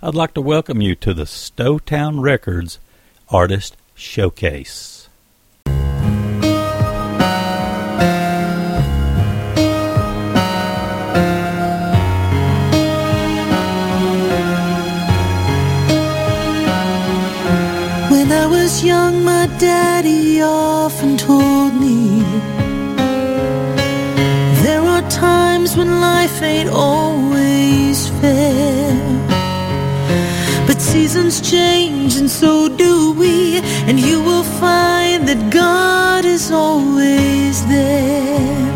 I'd like to welcome you to the Stowtown Records Artist Showcase. When I was young, my daddy often told me there are times when life ain't always fair. Seasons change and so do we, and you will find that God is always there.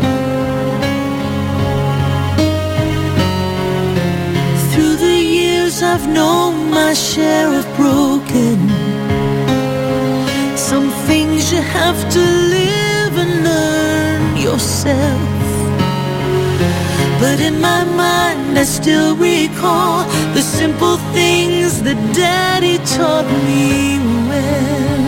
Through the years, I've known my share of broken. Some things you have to live and learn yourself. But in my mind, I still recall the simple things that Daddy taught me well.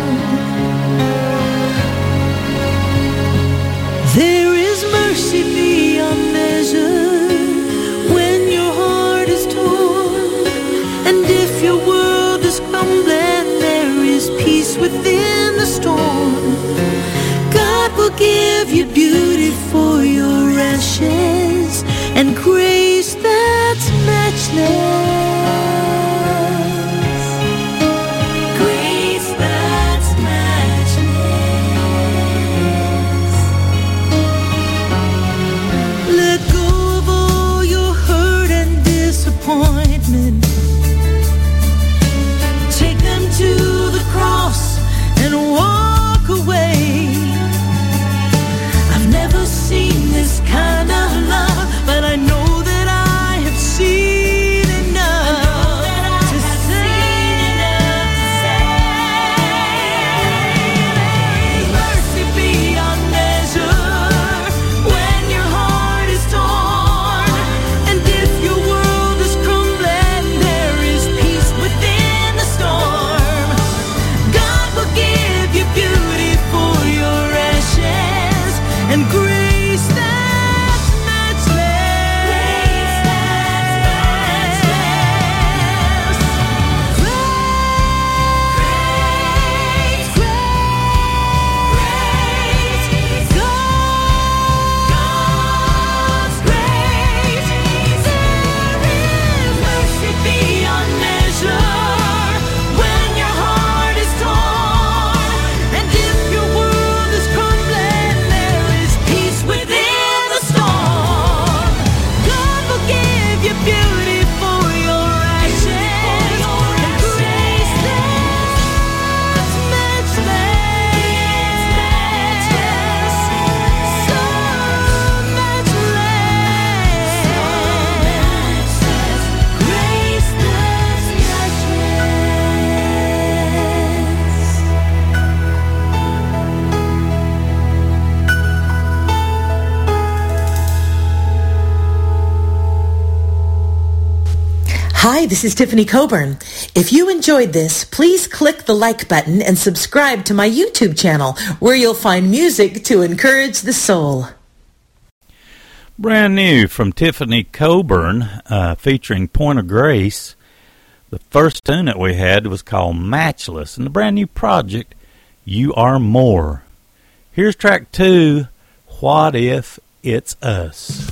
Hi, this is Tiffany Coburn. If you enjoyed this, please click the like button and subscribe to my YouTube channel where you'll find music to encourage the soul. Brand new from Tiffany Coburn, uh, featuring Point of Grace. The first tune that we had was called Matchless, and the brand new project, You Are More. Here's track two, What If It's Us?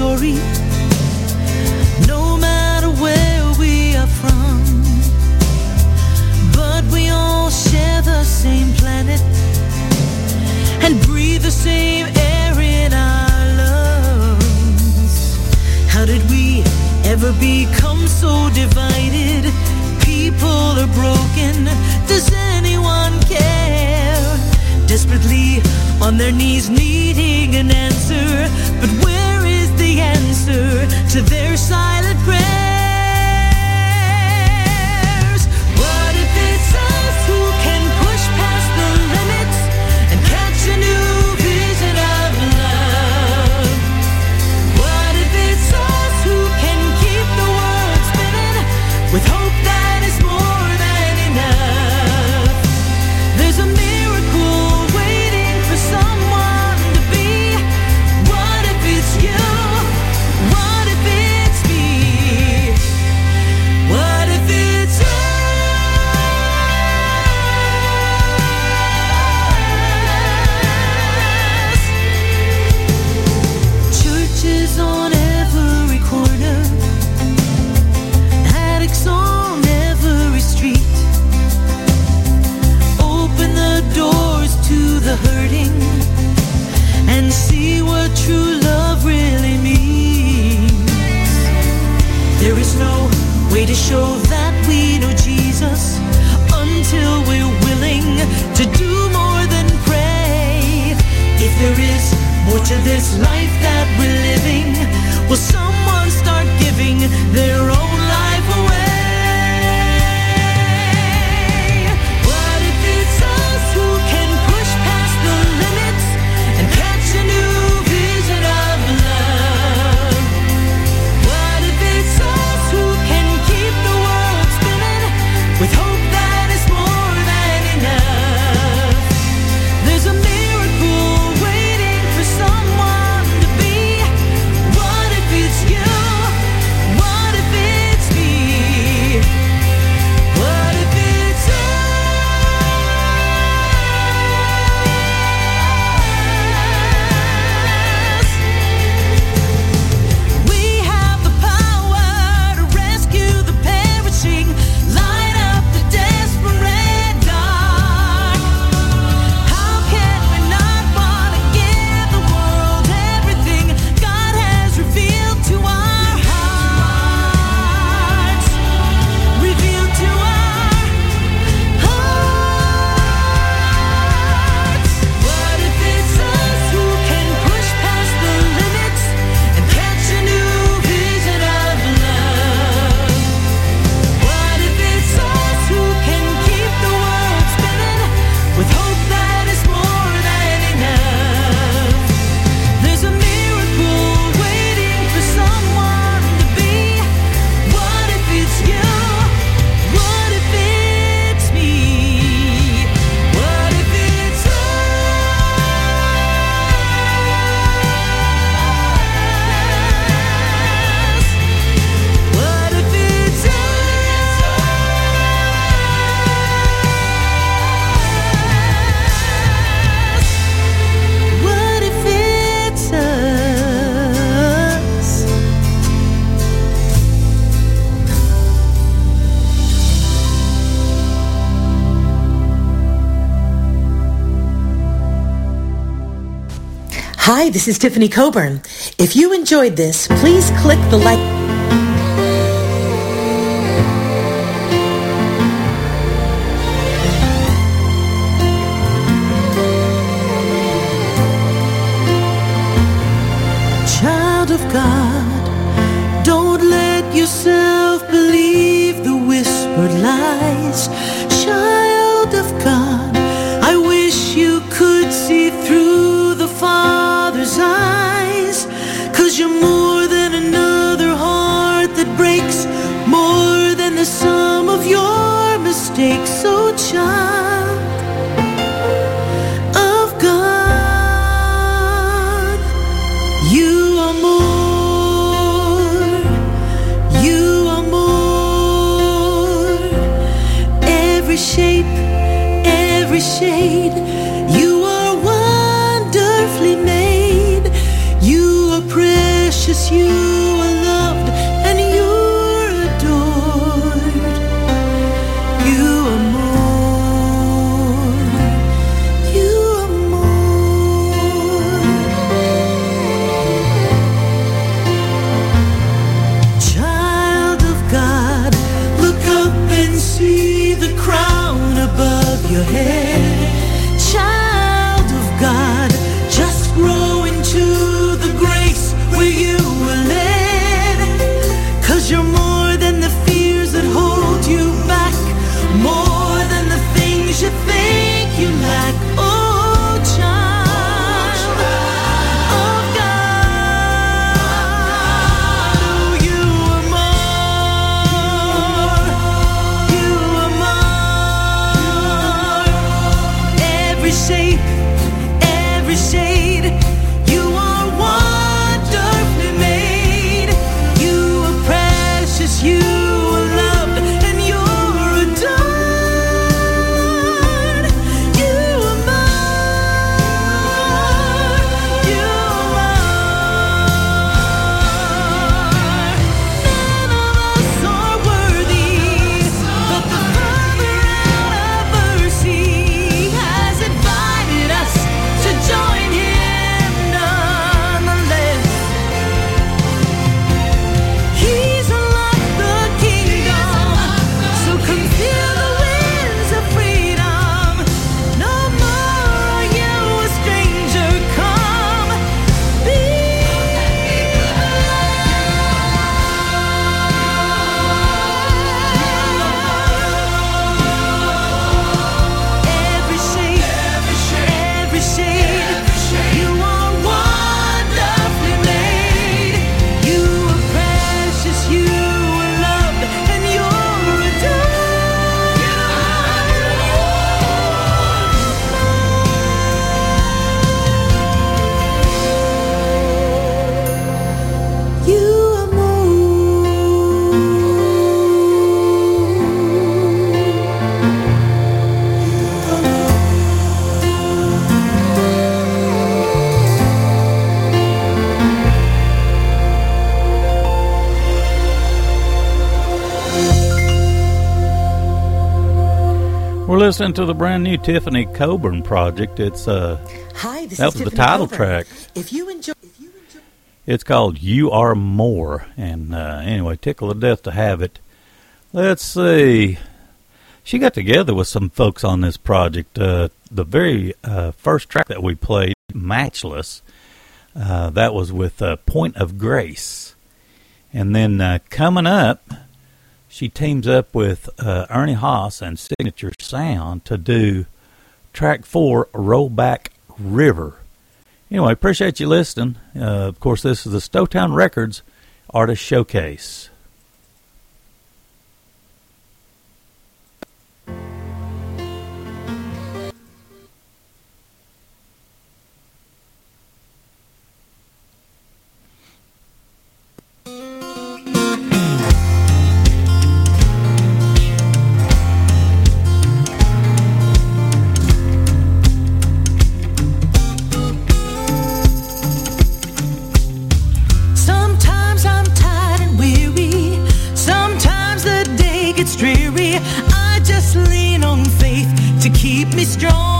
Story, no matter where we are from. But we all share the same planet and breathe the same air in our lungs. How did we ever become so divided? People are broken. Does anyone care? Desperately on their knees, needing an answer. But where the answer to their silent prayers? This is Tiffany Coburn. If you enjoyed this, please click the like shade. You are wonderfully made. You are precious. You are loved and you're adored. You are more. You are more. Child of God, look up and see the crown above your head. Listening to the brand new Tiffany Coburn project. It's uh, Hi, this that was the title Coburn. track. If you enjoy, if you enjoy, It's called "You Are More," and uh, anyway, tickle to death to have it. Let's see. She got together with some folks on this project. Uh, the very uh, first track that we played, "Matchless," uh, that was with uh, "Point of Grace," and then uh, coming up, she teams up with uh, Ernie Haase and Signature Sound to do track four, "Rollback River." Anyway, appreciate you listening. Uh, of course, this is the Stowtown Records Artist Showcase. Dreary. I just lean on faith to keep me strong.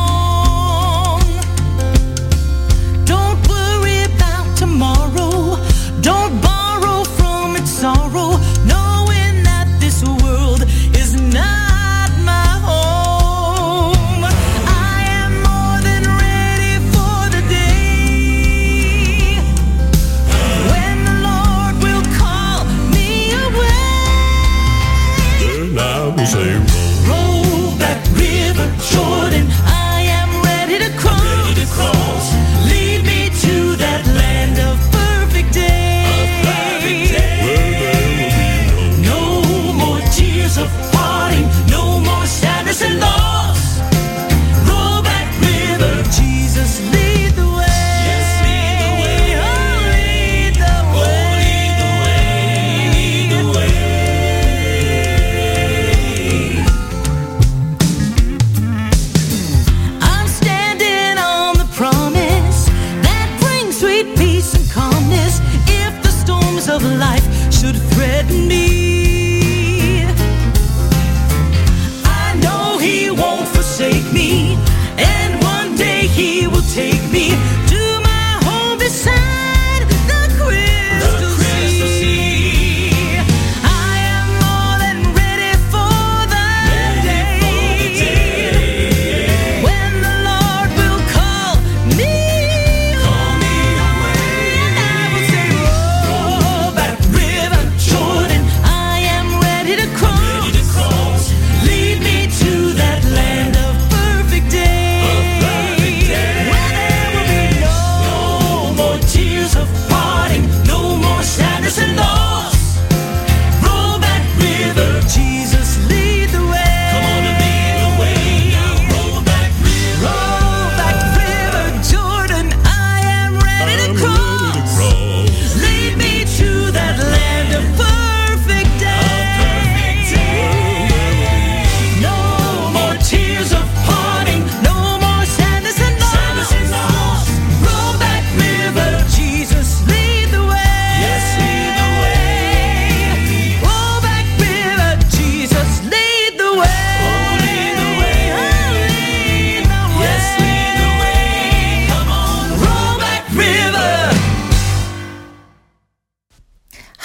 Of life should threaten me.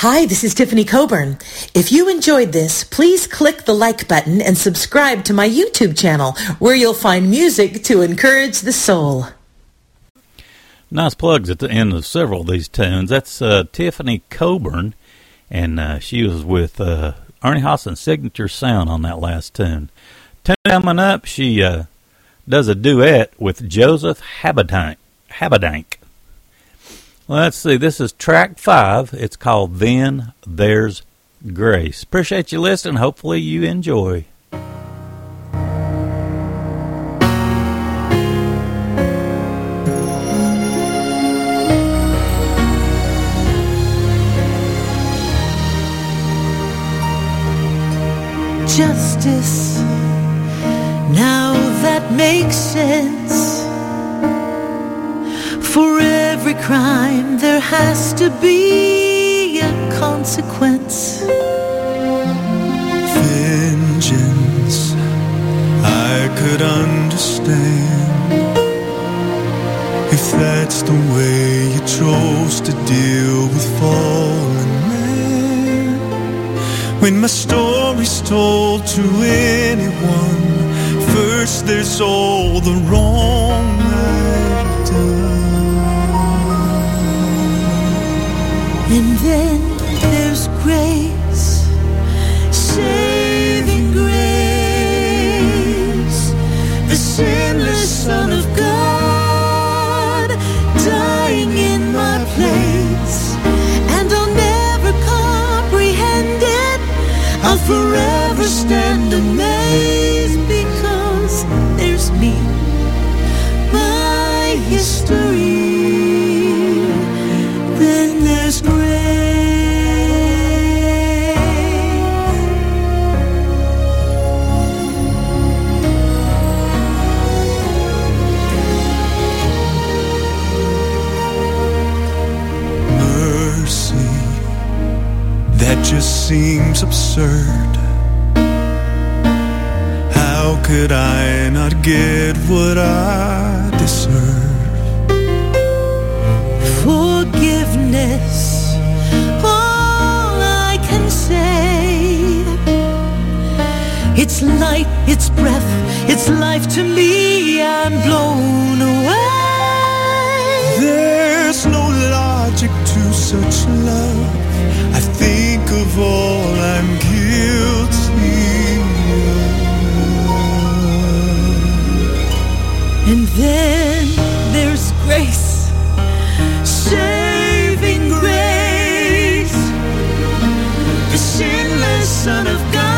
Hi, this is Tiffany Coburn. If you enjoyed this, please click the like button and subscribe to my YouTube channel where you'll find music to encourage the soul. Nice plugs at the end of several of these tunes. That's uh, Tiffany Coburn, and uh, she was with uh, Ernie Haase and Signature Sound on that last tune. Tune coming up, she uh, does a duet with Joseph Habedank. Habedank. Let's see, this is track five. It's called Then There's Grace. Appreciate you listening. Hopefully you enjoy. justice. Now that makes sense. For every crime, there has to be a consequence. vengeance. I could understand if that's the way you chose to deal with fallen man. When my story's told to anyone, first there's all the wrong absurd. How could I not get what I deserve? Forgiveness, all I can say. It's light, it's breath, it's life to me. I'm blown away. There's no logic to such love. I think of all I'm guilty. And then there's grace, saving grace, the sinless Son of God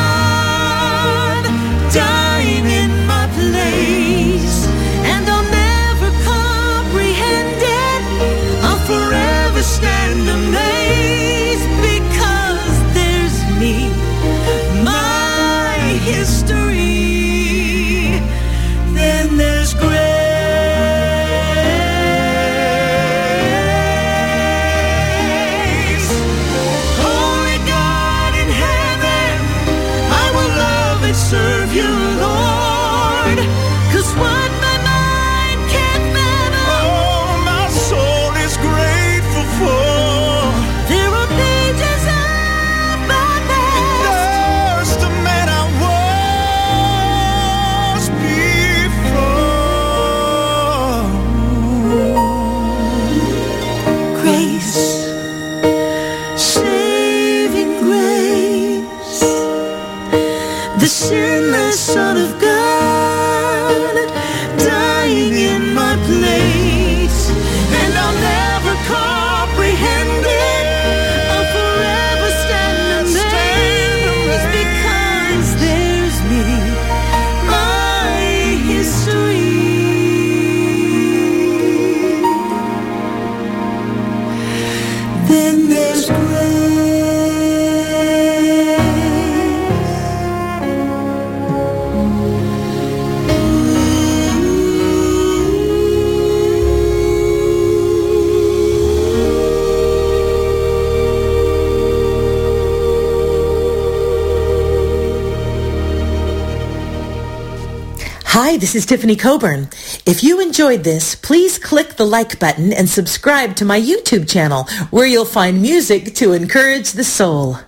Hi, this is Tiffany Coburn. If you enjoyed this, please click the like button and subscribe to my YouTube channel where you'll find music to encourage the soul.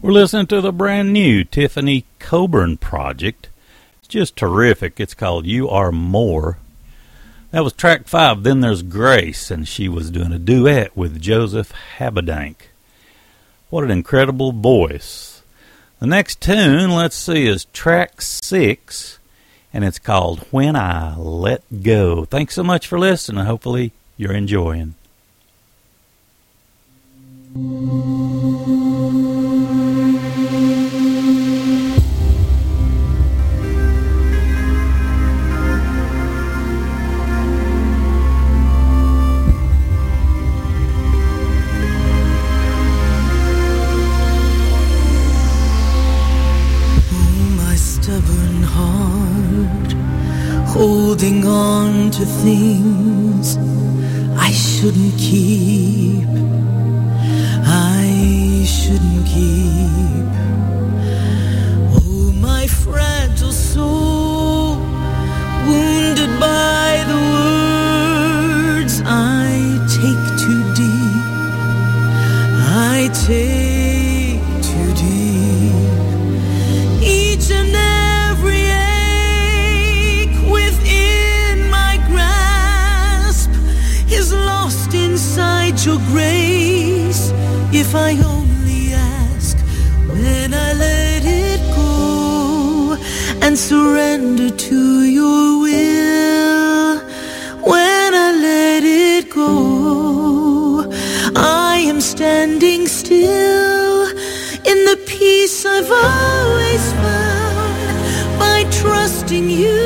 We're listening to the brand new Tiffany Coburn project. It's just terrific. It's called You Are More. That was track five. Then there's Grace, and she was doing a duet with Joseph Habedank. What an incredible voice. The next tune, let's see, is track six, and it's called When I Let Go. Thanks so much for listening. Hopefully, you're enjoying. On standing still in the peace I've always found by trusting you.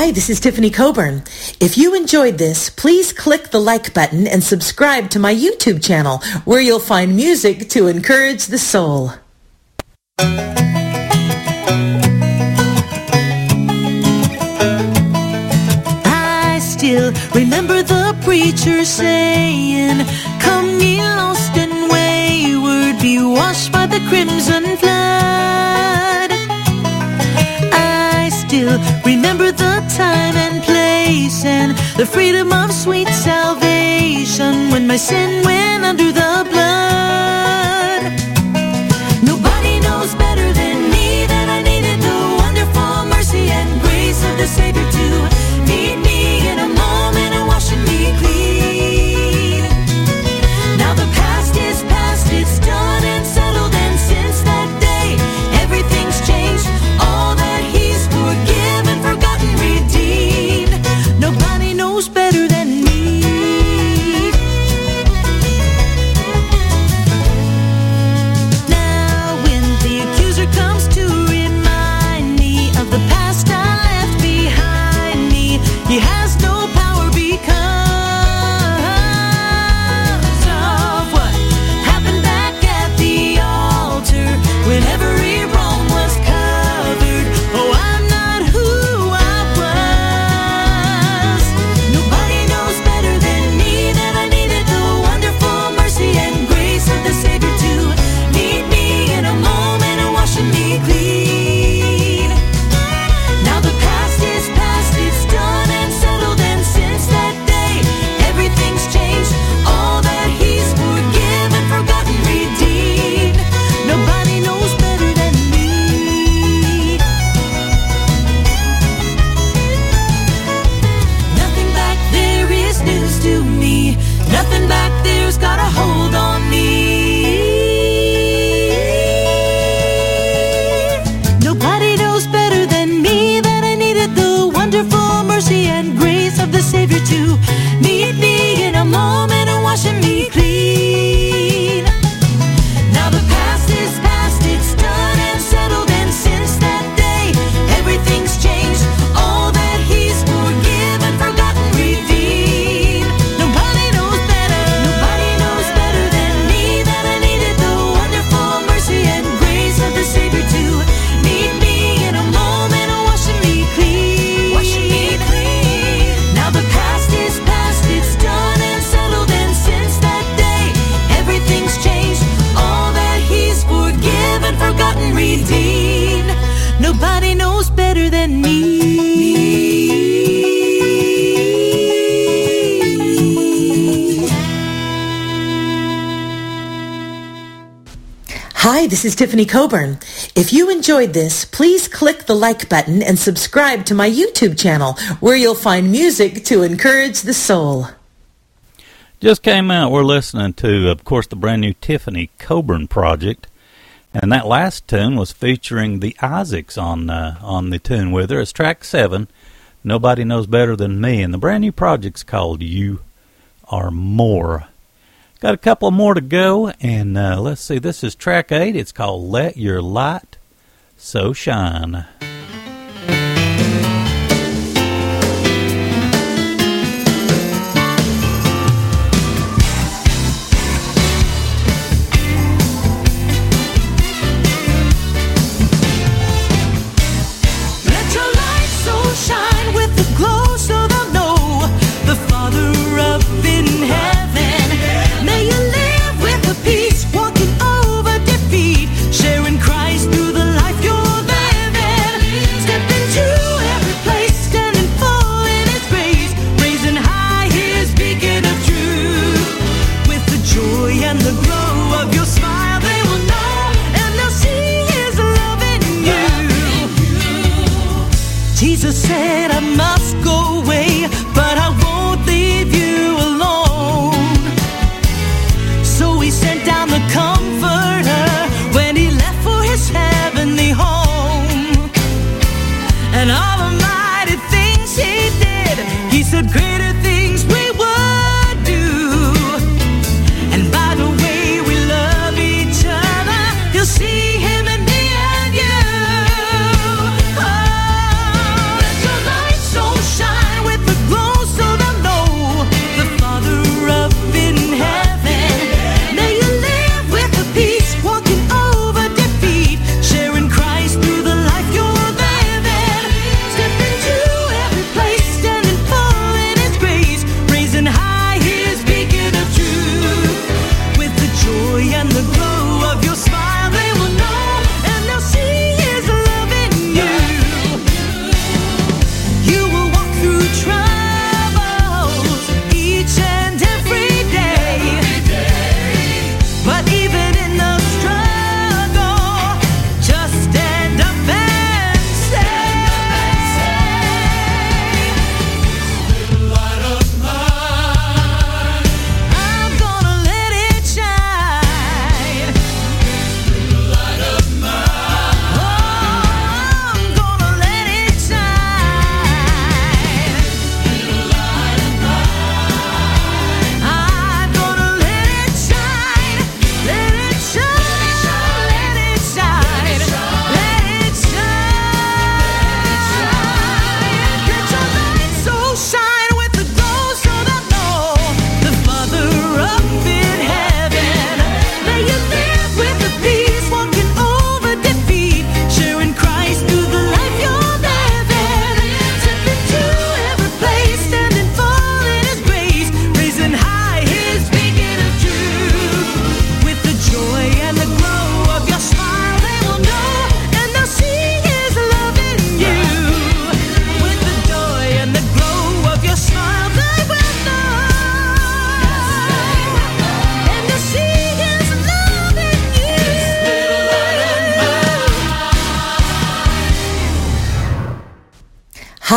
Hi, this is Tiffany Coburn. If you enjoyed this, please click the like button and subscribe to my YouTube channel where you'll find music to encourage the soul. I still remember the preacher saying, Come ye lost and wayward, be washed by the crimson flood. Remember the time and place and the freedom of sweet salvation when my sin went under the blood. there's got a hold Hi, this is Tiffany Coburn. If you enjoyed this, please click the like button and subscribe to my YouTube channel where you'll find music to encourage the soul. Just came out. We're listening to, of course, the brand new Tiffany Coburn project. And that last tune was featuring the Isaacs on uh, on the tune with her. It's track seven. Nobody knows better than me. And the brand new project's called You Are More. Got a couple more to go, and uh, let's see. This is track eight. It's called Let Your Light So Shine.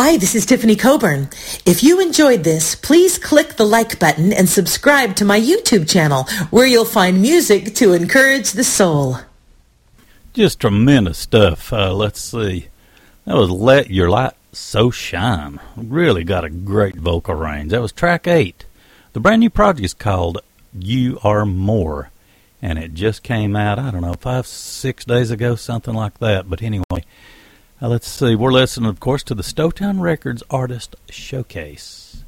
Hi, this is Tiffany Coburn. If you enjoyed this, please click the like button and subscribe to my YouTube channel where you'll find music to encourage the soul. Just tremendous stuff. Uh, let's see. That was Let Your Light So Shine. Really got a great vocal range. That was track eight. The brand new project is called You Are More, and it just came out, I don't know, five, six days ago, something like that. But anyway, uh, let's see. We're listening, of course, to the Stowtown Records Artist Showcase.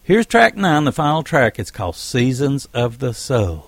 Here's track nine, the final track. It's called Seasons of the Soul.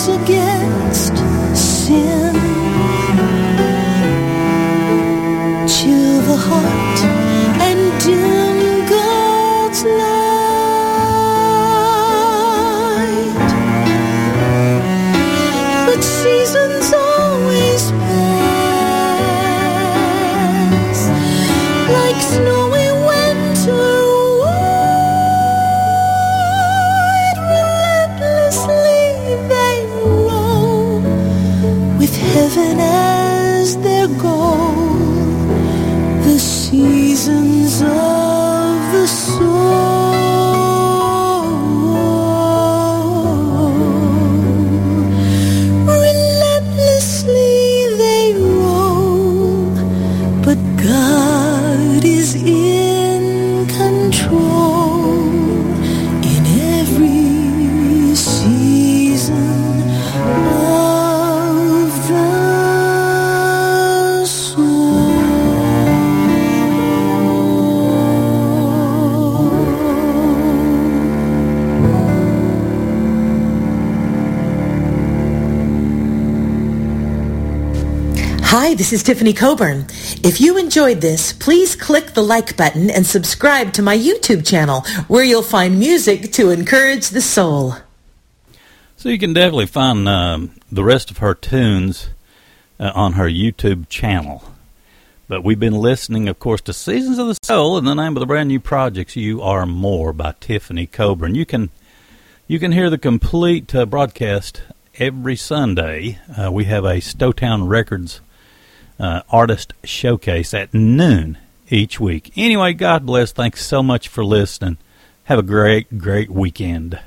Struggles this is Tiffany Coburn. If you enjoyed this, please click the like button and subscribe to my YouTube channel where you'll find music to encourage the soul. So you can definitely find um, the rest of her tunes uh, on her YouTube channel. But we've been listening, of course, to Seasons of the Soul in the name of the brand new projects You Are More by Tiffany Coburn. You can you can hear the complete uh, broadcast every Sunday. Uh, we have a Stowtown Records uh, artist showcase at noon each week. Anyway, God bless. Thanks so much for listening. Have a great, great weekend.